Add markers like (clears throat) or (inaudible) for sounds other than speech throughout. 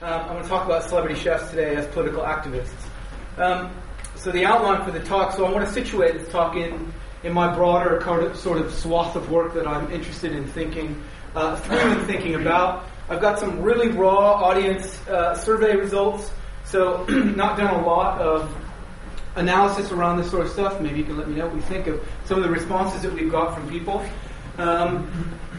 Um, I'm going to talk about celebrity chefs today as political activists. Um, so the outline for the talk. So I want to situate this talk in in my broader sort of swath of work that I'm interested in thinking uh, through and thinking about. I've got some really raw audience uh, survey results. So (clears throat) not done a lot of analysis around this sort of stuff. Maybe you can let me know what you think of some of the responses that we've got from people. Um,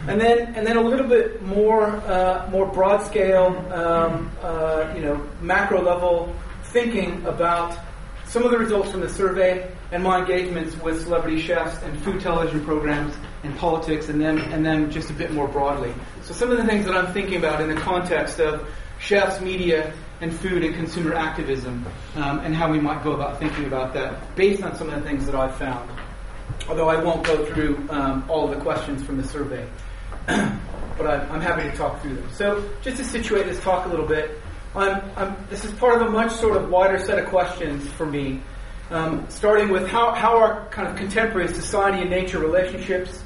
and then, and then a little bit more, uh, more broad scale, um, uh, you know, macro level thinking about some of the results from the survey and my engagements with celebrity chefs and food television programs and politics, and then, and then just a bit more broadly. So some of the things that I'm thinking about in the context of chefs, media, and food and consumer activism, um, and how we might go about thinking about that based on some of the things that I've found. Although I won't go through um, all of the questions from the survey. (clears throat) but I'm, I'm, happy to talk through them. So, just to situate this talk a little bit, I'm, I'm, this is part of a much sort of wider set of questions for me, um, starting with how, how are kind of contemporary society and nature relationships,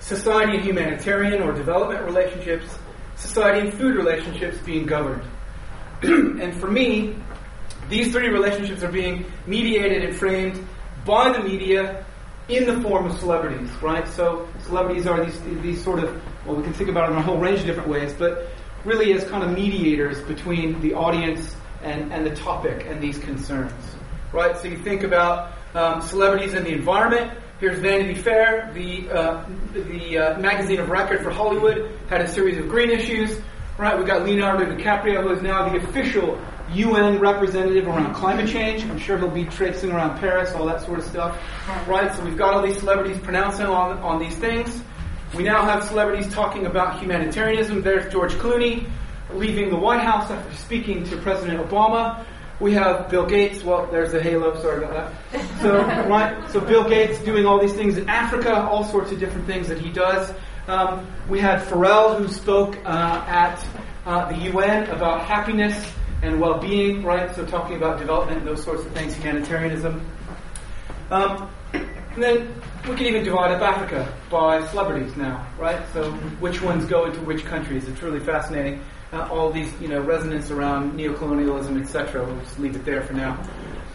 society and humanitarian or development relationships, society and food relationships being governed. (clears throat) and for me, these three relationships are being mediated and framed by the media in the form of celebrities, right? So celebrities are these these sort of well, we can think about it in a whole range of different ways, but really as kind of mediators between the audience and, and the topic and these concerns, right? So you think about um, celebrities in the environment. Here's Vanity Fair, the uh, the uh, magazine of record for Hollywood, had a series of green issues. Right, we've got Leonardo DiCaprio, who is now the official UN representative around climate change. I'm sure he'll be traipsing around Paris, all that sort of stuff. Right? So we've got all these celebrities pronouncing on, on these things. We now have celebrities talking about humanitarianism. There's George Clooney leaving the White House after speaking to President Obama. We have Bill Gates. Well, there's the halo. Sorry about that. So, (laughs) right. So Bill Gates doing all these things in Africa, all sorts of different things that he does. Um, we had Pharrell who spoke uh, at uh, the UN about happiness and well-being, right? So talking about development and those sorts of things, humanitarianism. Um, and then we can even divide up Africa by celebrities now, right? So which ones go into which countries? It's really fascinating. Uh, all these, you know, resonance around neocolonialism, etc. We'll just leave it there for now.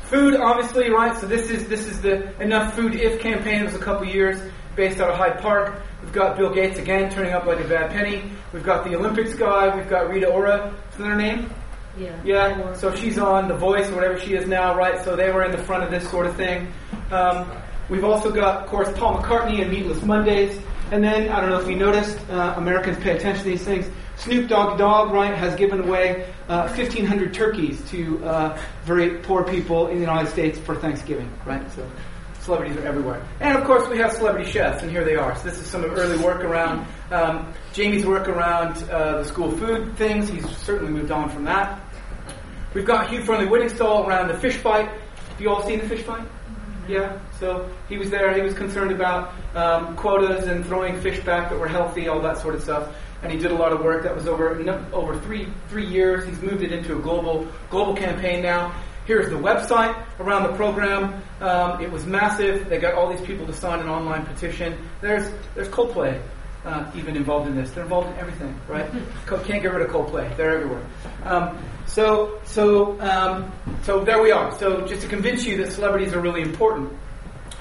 Food, obviously, right? So this is this is the Enough Food If campaign. It was a couple years based out of Hyde Park. We've got Bill Gates again turning up like a bad penny. We've got the Olympics guy. We've got Rita Ora. That her name? Yeah. Yeah. So she's on The Voice or whatever she is now, right? So they were in the front of this sort of thing. Um, we've also got, of course, Paul McCartney and Meatless Mondays. And then, I don't know if you noticed, uh, Americans pay attention to these things. Snoop Dogg Dogg, right, has given away uh, 1,500 turkeys to uh, very poor people in the United States for Thanksgiving, right? So celebrities are everywhere. And of course, we have celebrity chefs, and here they are. So this is some of early work around um, Jamie's work around uh, the school food things. He's certainly moved on from that. We've got Hugh Fearnley Whittingstall around the fish fight. Have you all seen the fish fight? Yeah. So he was there. He was concerned about um, quotas and throwing fish back that were healthy, all that sort of stuff. And he did a lot of work. That was over over three three years. He's moved it into a global global campaign now. Here's the website around the program. Um, it was massive. They got all these people to sign an online petition. There's there's Coldplay uh, even involved in this. They're involved in everything, right? (laughs) Can't get rid of Coldplay. They're everywhere. Um, so so um, so there we are. So just to convince you that celebrities are really important,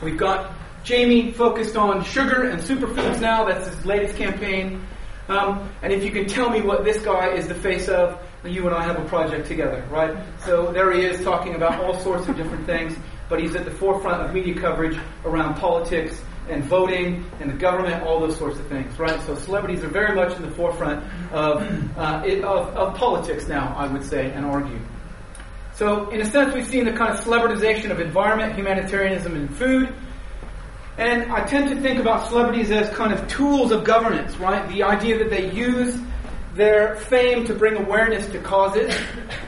we've got Jamie focused on sugar and superfoods now. That's his latest campaign. Um, and if you can tell me what this guy is the face of, you and I have a project together, right? So there he is talking about all sorts of different things, but he's at the forefront of media coverage around politics and voting and the government, all those sorts of things, right? So celebrities are very much in the forefront of, uh, it, of, of politics now, I would say, and argue. So, in a sense, we've seen the kind of celebritization of environment, humanitarianism, and food. And I tend to think about celebrities as kind of tools of governance, right? The idea that they use their fame to bring awareness to causes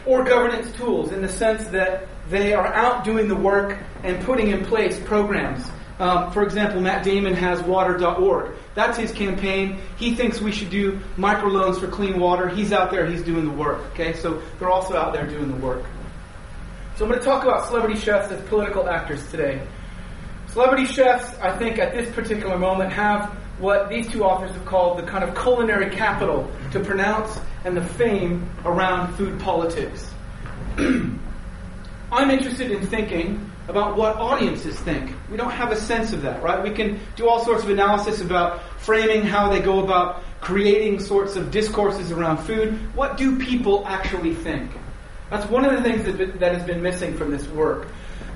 or governance tools in the sense that they are out doing the work and putting in place programs. Um, for example, Matt Damon has water.org. That's his campaign. He thinks we should do microloans for clean water. He's out there, he's doing the work. Okay, so they're also out there doing the work. So I'm going to talk about celebrity chefs as political actors today. Celebrity chefs, I think, at this particular moment have what these two authors have called the kind of culinary capital to pronounce and the fame around food politics. (clears throat) I'm interested in thinking about what audiences think. We don't have a sense of that, right? We can do all sorts of analysis about framing how they go about creating sorts of discourses around food. What do people actually think? That's one of the things that, that has been missing from this work.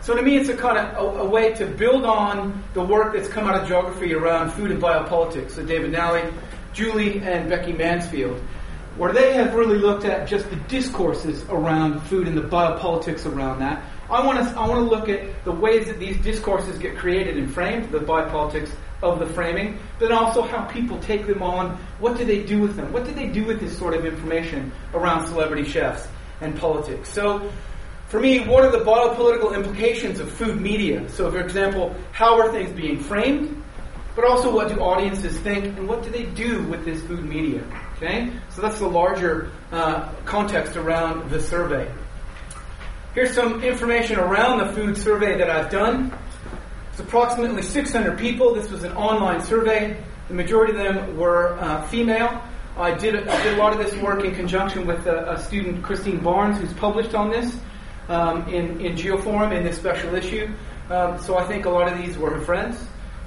So to me, it's a kind of a, a, way to build on the work that's come out of geography around food and biopolitics. So David Nally, Julie, and Becky Mansfield, where they have really looked at just the discourses around food and the biopolitics around that. I want to I want to look at the ways that these discourses get created and framed, the biopolitics of the framing, but also how people take them on. What do they do with them? What do they do with this sort of information around celebrity chefs and politics? So for me, what are the biopolitical implications of food media? So, for example, how are things being framed? But also, what do audiences think, and what do they do with this food media? Okay, so that's the larger uh, context around the survey. Here's some information around the food survey that I've done. It's approximately 600 people. This was an online survey. The majority of them were uh, female. I did, I did a lot of this work in conjunction with a, a student, Christine Barnes, who's published on this um, in, in Geoforum in this special issue. Um, so I think a lot of these were her friends.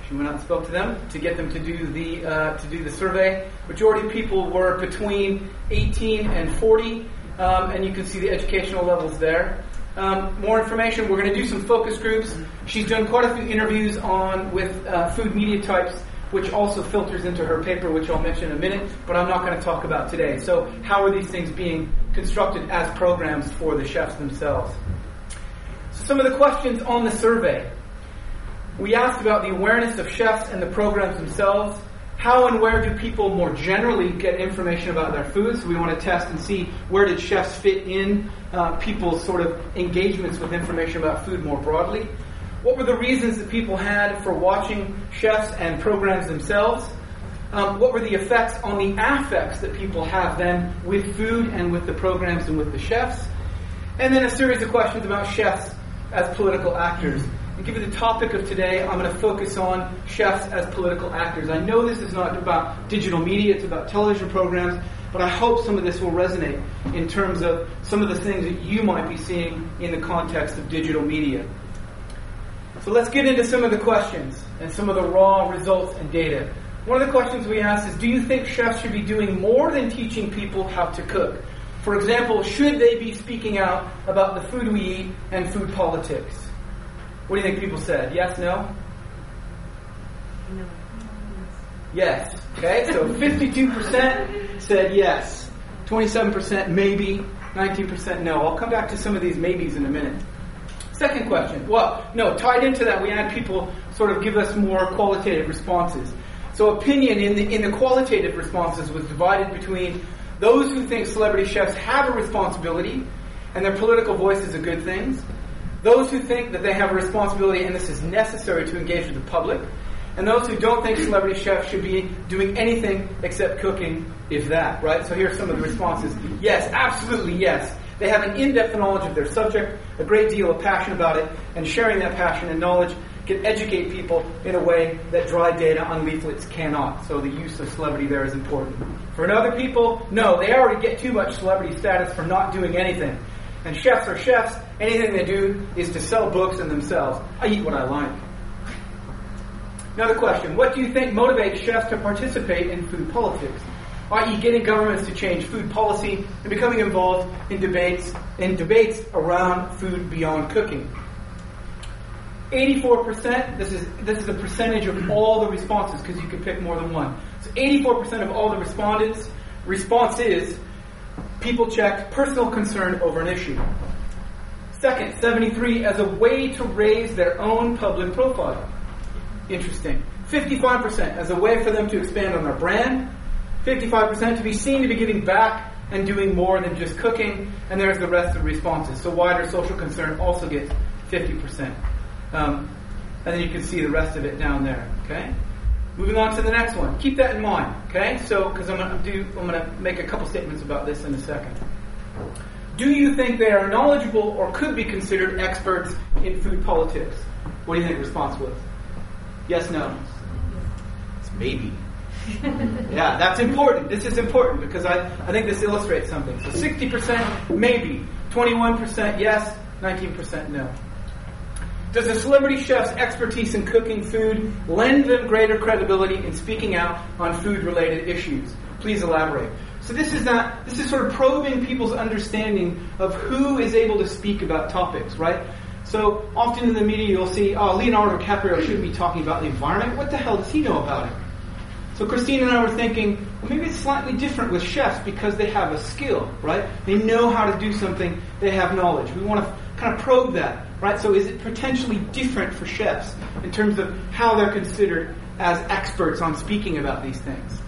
She went out and spoke to them to get them to do the uh, to do the survey. Majority of people were between 18 and 40, um, and you can see the educational levels there. Um, more information. We're going to do some focus groups. She's done quite a few interviews on with uh, food media types which also filters into her paper, which I'll mention in a minute, but I'm not going to talk about today. So, how are these things being constructed as programs for the chefs themselves? So some of the questions on the survey. We asked about the awareness of chefs and the programs themselves. How and where do people more generally get information about their food? So we want to test and see where did chefs fit in uh, people's sort of engagements with information about food more broadly. What were the reasons that people had for watching chefs and programs themselves? Um, what were the effects on the affects that people have then with food and with the programs and with the chefs? And then a series of questions about chefs as political actors. And given the topic of today, I'm going to focus on chefs as political actors. I know this is not about digital media, it's about television programs, but I hope some of this will resonate in terms of some of the things that you might be seeing in the context of digital media. So let's get into some of the questions and some of the raw results and data. One of the questions we asked is Do you think chefs should be doing more than teaching people how to cook? For example, should they be speaking out about the food we eat and food politics? What do you think people said? Yes, no? No. Yes. Okay, so 52% said yes, 27% maybe, 19% no. I'll come back to some of these maybes in a minute. Second question. Well, no, tied into that, we had people sort of give us more qualitative responses. So opinion in the, in the qualitative responses was divided between those who think celebrity chefs have a responsibility and their political voices are good things, those who think that they have a responsibility and this is necessary to engage with the public, and those who don't think celebrity chefs should be doing anything except cooking, if that, right? So here are some of the responses. Yes, absolutely yes. They have an in-depth knowledge of their subject, a great deal of passion about it, and sharing that passion and knowledge can educate people in a way that dry data on leaflets cannot. So the use of celebrity there is important. For other people, no, they already get too much celebrity status for not doing anything. And chefs are chefs. Anything they do is to sell books and themselves. I eat what I like. Another question. What do you think motivates chefs to participate in food politics? i.e., getting governments to change food policy and becoming involved in debates in debates around food beyond cooking. 84%, this is this is a percentage of all the responses because you can pick more than one. So 84% of all the respondents response is people checked personal concern over an issue. Second, 73 as a way to raise their own public profile. Interesting. 55% as a way for them to expand on their brand 55% to be seen to be giving back and doing more than just cooking, and there's the rest of the responses. So wider social concern also gets 50%. Um, and then you can see the rest of it down there. Okay. Moving on to the next one. Keep that in mind. Okay. So because I'm going to do, I'm going to make a couple statements about this in a second. Do you think they are knowledgeable or could be considered experts in food politics? What do you think the response was? Yes, no. It's maybe. (laughs) yeah, that's important. This is important because I, I think this illustrates something. So 60% maybe, 21% yes, 19% no. Does a celebrity chef's expertise in cooking food lend them greater credibility in speaking out on food related issues? Please elaborate. So this is not this is sort of probing people's understanding of who is able to speak about topics, right? So often in the media you'll see, oh, Leonardo DiCaprio shouldn't be talking about the environment. What the hell does he know about it? So Christine and I were thinking, well, maybe it's slightly different with chefs because they have a skill, right? They know how to do something. They have knowledge. We want to kind of probe that, right? So is it potentially different for chefs in terms of how they're considered as experts on speaking about these things?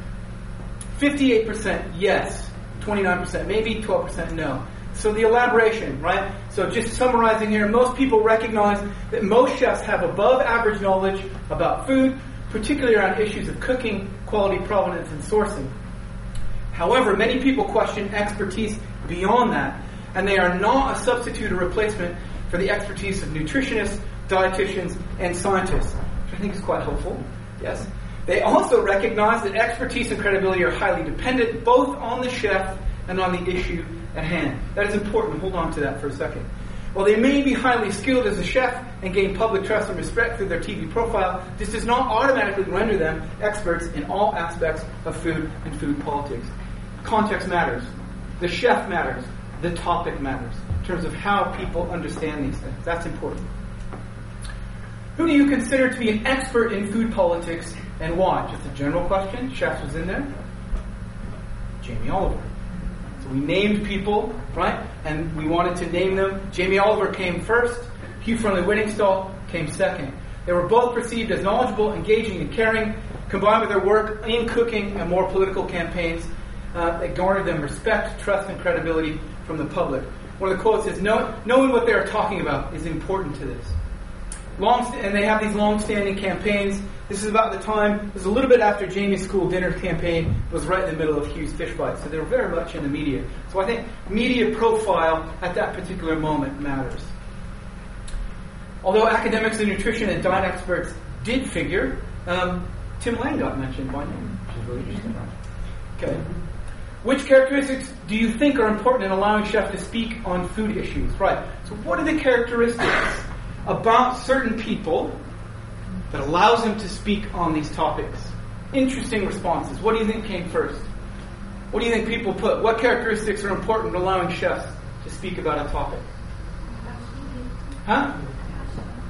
58% yes, 29% maybe, 12% no. So the elaboration, right? So just summarizing here, most people recognize that most chefs have above average knowledge about food, particularly around issues of cooking, quality, provenance, and sourcing. However, many people question expertise beyond that, and they are not a substitute or replacement for the expertise of nutritionists, dietitians, and scientists, which I think is quite helpful. Yes. They also recognize that expertise and credibility are highly dependent both on the chef and on the issue at hand. That is important. Hold on to that for a second. While they may be highly skilled as a chef and gain public trust and respect through their TV profile, this does not automatically render them experts in all aspects of food and food politics. Context matters. The chef matters. The topic matters terms of how people understand these things. That's important. Who do you consider to be an expert in food politics and why? Just a general question. Chefs was in there. Jamie Oliver. So we named people, right? And we wanted to name them. Jamie Oliver came first. Hugh Fearnley Whittingstall came second. They were both perceived as knowledgeable, engaging, and caring, combined with their work in cooking and more political campaigns uh, that garnered them respect, trust, and credibility from the public. One of the quotes is, knowing what they are talking about is important to this. Long, and they have these long-standing campaigns. This is about the time, it was a little bit after Jamie's school dinner campaign was right in the middle of Hugh's Fish Fight. So they were very much in the media. So I think media profile at that particular moment matters. Although academics in nutrition and diet experts did figure, um, Tim Lang got mentioned by name, which is really interesting. Okay. Which characteristics do you think are important in allowing chefs to speak on food issues? Right. So what are the characteristics about certain people that allows them to speak on these topics. Interesting responses. What do you think came first? What do you think people put? What characteristics are important in allowing chefs to speak about a topic? Huh?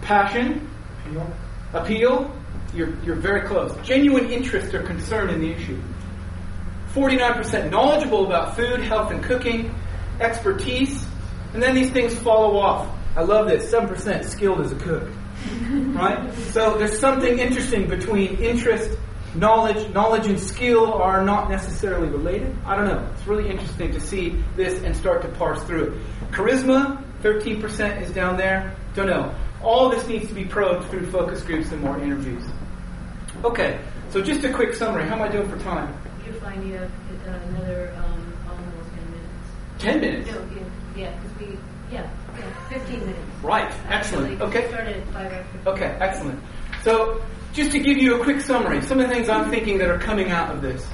Passion? Appeal. Appeal? You're, you're very close. Genuine interest or concern in the issue. 49% knowledgeable about food, health, and cooking. Expertise. And then these things follow off. I love this. 7% skilled as a cook. (laughs) right? So there's something interesting between interest, knowledge. Knowledge and skill are not necessarily related. I don't know. It's really interesting to see this and start to parse through it. Charisma, 13% is down there. Don't know. All this needs to be probed through focus groups and more interviews. Okay, so just a quick summary. How am I doing for time? Fine. You uh, another um, almost 10 minutes. 10 minutes? No, yeah, because we, yeah. 15 minutes. Right, excellent. Okay. Started at 5 after. Okay, excellent. So, just to give you a quick summary, some of the things I'm thinking that are coming out of this.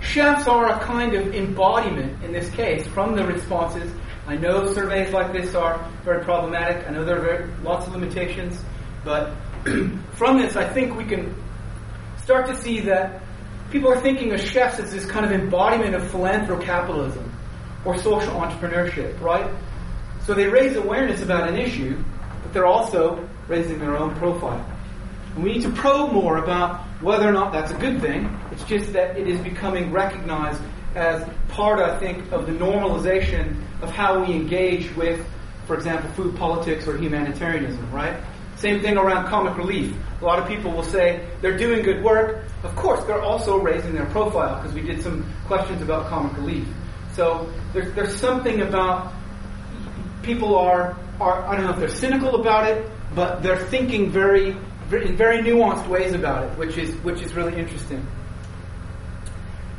Chefs are a kind of embodiment, in this case, from the responses. I know surveys like this are very problematic. I know there are very, lots of limitations. But (clears throat) from this, I think we can start to see that people are thinking of chefs as this kind of embodiment of philanthrocapitalism or social entrepreneurship, right? So they raise awareness about an issue, but they're also raising their own profile. And we need to probe more about whether or not that's a good thing. It's just that it is becoming recognized as part, I think, of the normalization of how we engage with, for example, food politics or humanitarianism, right? Same thing around comic relief. A lot of people will say they're doing good work. Of course, they're also raising their profile because we did some questions about comic relief. So there's, there's something about people are, are, I don't know if they're cynical about it, but they're thinking very, in very nuanced ways about it, which is, which is really interesting.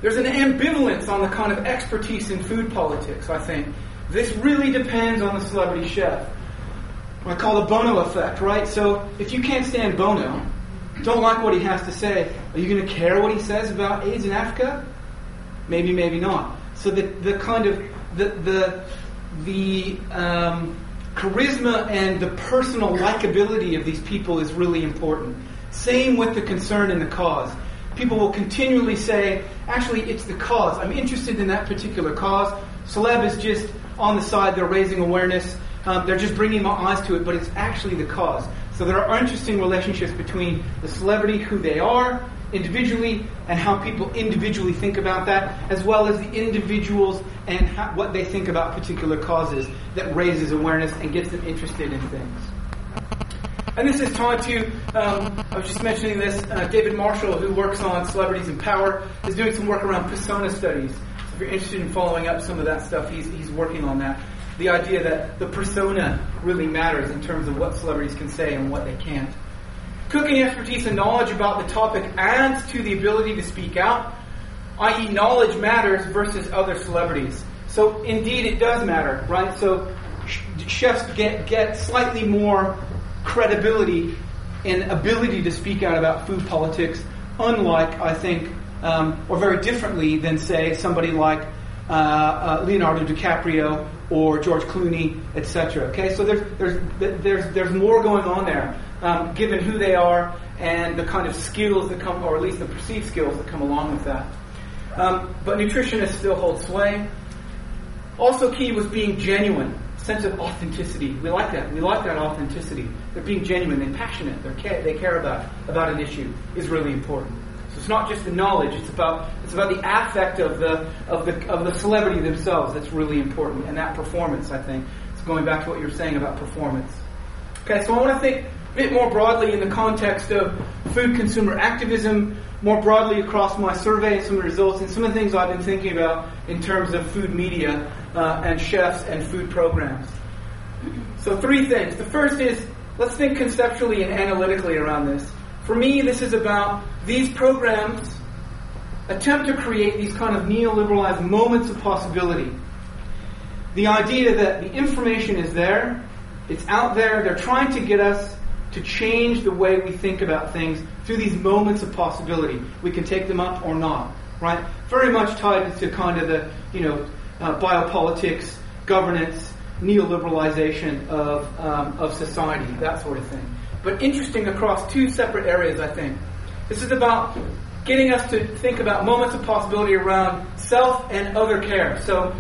There's an ambivalence on the kind of expertise in food politics, I think. This really depends on the celebrity chef. What I call the Bono effect, right? So if you can't stand Bono, don't like what he has to say. Are you going to care what he says about AIDS in Africa? Maybe, maybe not. So the, the kind of the the the um, charisma and the personal likability of these people is really important. Same with the concern and the cause. People will continually say, actually, it's the cause. I'm interested in that particular cause. Celeb is just on the side, they're raising awareness, um, they're just bringing my eyes to it, but it's actually the cause. So there are interesting relationships between the celebrity, who they are individually, and how people individually think about that, as well as the individuals and how, what they think about particular causes that raises awareness and gets them interested in things. And this is tied to, um, I was just mentioning this, uh, David Marshall, who works on celebrities and power, is doing some work around persona studies. So if you're interested in following up some of that stuff, he's, he's working on that. The idea that the persona really matters in terms of what celebrities can say and what they can't. Cooking expertise and knowledge about the topic adds to the ability to speak out, i.e., knowledge matters versus other celebrities. So, indeed, it does matter, right? So, chefs get, get slightly more credibility and ability to speak out about food politics, unlike, I think, um, or very differently than, say, somebody like uh, uh, Leonardo DiCaprio or George Clooney, etc. Okay, so there's, there's, there's, there's more going on there um, given who they are and the kind of skills that come, or at least the perceived skills that come along with that. Um, but nutritionists still hold sway. Also, key was being genuine, sense of authenticity. We like that. We like that authenticity. They're being genuine. They're passionate. They're care, they care about about an issue is really important. So it's not just the knowledge. It's about it's about the affect of the of the of the celebrity themselves that's really important, and that performance. I think. It's going back to what you were saying about performance. Okay, so I want to think a bit more broadly in the context of food consumer activism, more broadly across my survey and some of the results, and some of the things I've been thinking about in terms of food media uh, and chefs and food programs. So, three things. The first is let's think conceptually and analytically around this. For me, this is about these programs attempt to create these kind of neoliberalized moments of possibility. The idea that the information is there, it's out there, they're trying to get us to change the way we think about things through these moments of possibility. We can take them up or not, right? Very much tied to kind of the, you know, uh, biopolitics, governance, neoliberalization of, um, of society, that sort of thing. But interesting across two separate areas, I think. This is about getting us to think about moments of possibility around self and other care. So,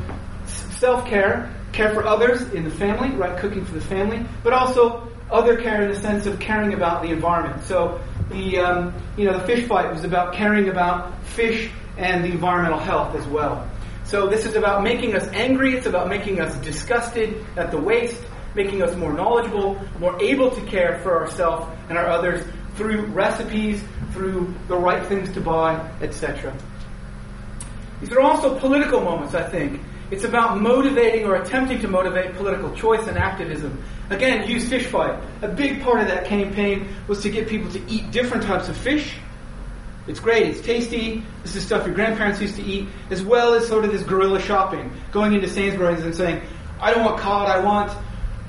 self care, care for others in the family, right? Cooking for the family, but also other care in the sense of caring about the environment. So the um, you know the fish fight was about caring about fish and the environmental health as well. So this is about making us angry. It's about making us disgusted at the waste, making us more knowledgeable, more able to care for ourselves and our others through recipes, through the right things to buy, etc. These are also political moments, I think. It's about motivating or attempting to motivate political choice and activism. Again, use fish fight. A big part of that campaign was to get people to eat different types of fish. It's great, it's tasty, this is stuff your grandparents used to eat, as well as sort of this guerrilla shopping, going into Sainsbury's and saying, I don't want cod, I want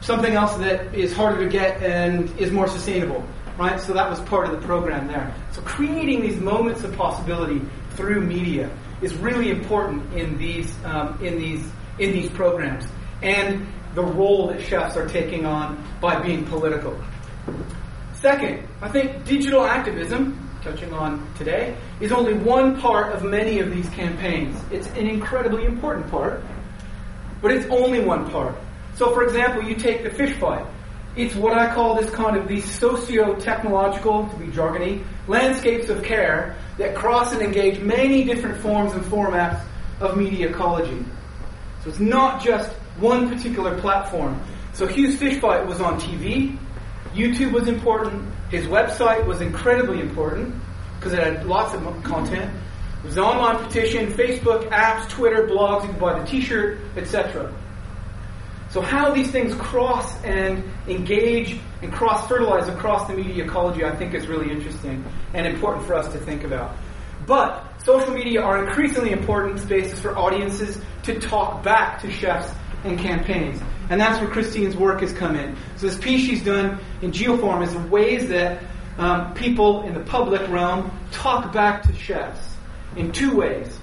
something else that is harder to get and is more sustainable. Right? So that was part of the program there. So creating these moments of possibility through media is really important in these um, in these in these programs and the role that chefs are taking on by being political. Second, I think digital activism, touching on today, is only one part of many of these campaigns. It's an incredibly important part, but it's only one part. So, for example, you take the fish fight. It's what I call this kind of these socio-technological, to be jargony, landscapes of care that cross and engage many different forms and formats of media ecology. So it's not just one particular platform. So Hugh's Fish was on TV. YouTube was important. His website was incredibly important because it had lots of content. It was online petition, Facebook, apps, Twitter, blogs, you could buy the t-shirt, etc. So how these things cross and engage and cross-fertilize across the media ecology, I think is really interesting and important for us to think about. But social media are increasingly important spaces for audiences to talk back to chefs and campaigns. And that's where Christine's work has come in. So this piece she's done in Geoforum is ways that um, people in the public realm talk back to chefs in two ways.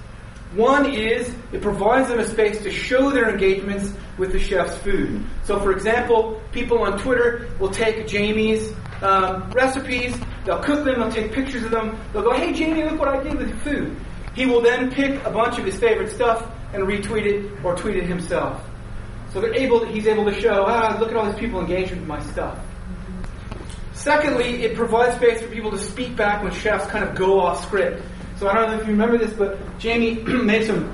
One is it provides them a space to show their engagements with the chef's food. So, for example, people on Twitter will take Jamie's um, recipes, they'll cook them, they'll take pictures of them, they'll go, hey, Jamie, look what I did with your food. He will then pick a bunch of his favorite stuff and retweet it or tweet it himself. So they're able he's able to show, ah, look at all these people engaging with my stuff. Secondly, it provides space for people to speak back when chefs kind of go off script. So I don't know if you remember this, but Jamie (clears throat) made some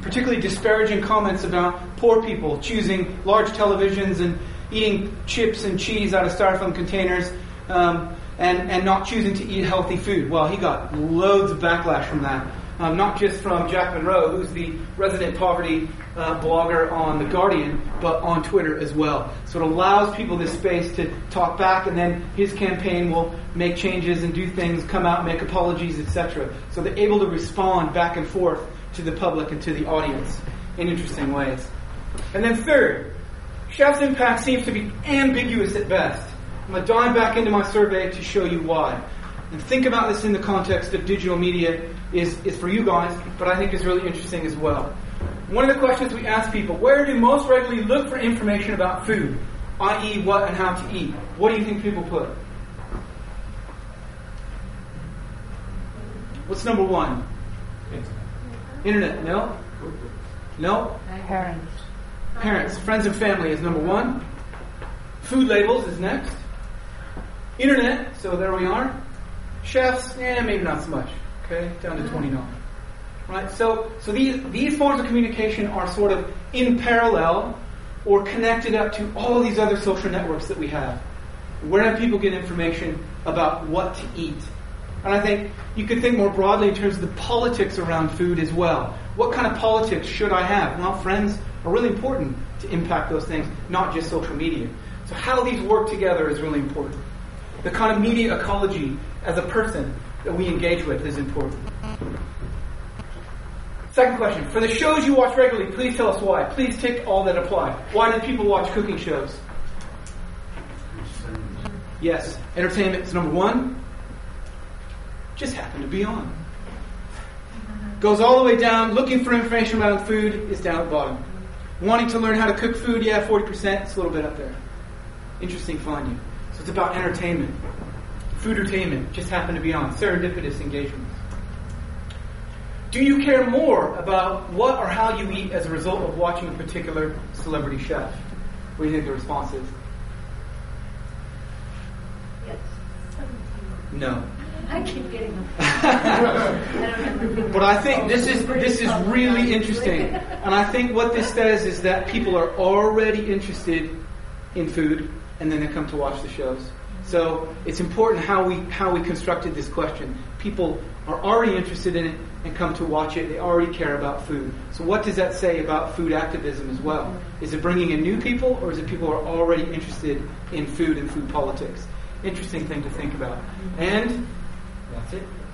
particularly disparaging comments about poor people choosing large televisions and eating chips and cheese out of styrofoam containers um, and, and not choosing to eat healthy food. Well, he got loads of backlash from that um, not just from Jack Monroe, who's the resident poverty uh, blogger on The Guardian, but on Twitter as well. So it allows people this space to talk back, and then his campaign will make changes and do things, come out, make apologies, etc. So they're able to respond back and forth to the public and to the audience in interesting ways. And then third, Chef's impact seems to be ambiguous at best. I'm going to dive back into my survey to show you why. And think about this in the context of digital media is, is for you guys, but I think is really interesting as well. One of the questions we ask people, where do most regularly look for information about food, i.e. what and how to eat? What do you think people put? What's number one? Internet, no? No? Parents. Parents, friends and family is number one. Food labels is next. Internet, so there we are. Chefs, eh, maybe not so much. Okay, down to 29. Right? So, so these, these forms of communication are sort of in parallel or connected up to all these other social networks that we have. Where do people get information about what to eat? And I think you could think more broadly in terms of the politics around food as well. What kind of politics should I have? Well, friends are really important to impact those things, not just social media. So how these work together is really important. The kind of media ecology as a person that we engage with is important. Second question. For the shows you watch regularly, please tell us why. Please tick all that apply. Why do people watch cooking shows? Yes. Entertainment is number one. Just happen to be on. Goes all the way down. Looking for information about food is down at the bottom. Wanting to learn how to cook food, yeah, 40%. It's a little bit up there. Interesting finding. So it's about entertainment. Food-ertainment just happened to be on. Serendipitous engagements. Do you care more about what or how you eat as a result of watching a particular celebrity chef? What do you think the response is? Yes. No. I keep getting them. (laughs) I. But I think this is this is really interesting, and I think what this says is that people are already interested in food, and then they come to watch the shows. So it's important how we how we constructed this question. People are already interested in it and come to watch it. They already care about food. So what does that say about food activism as well? Is it bringing in new people, or is it people who are already interested in food and food politics? Interesting thing to think about. And that's it.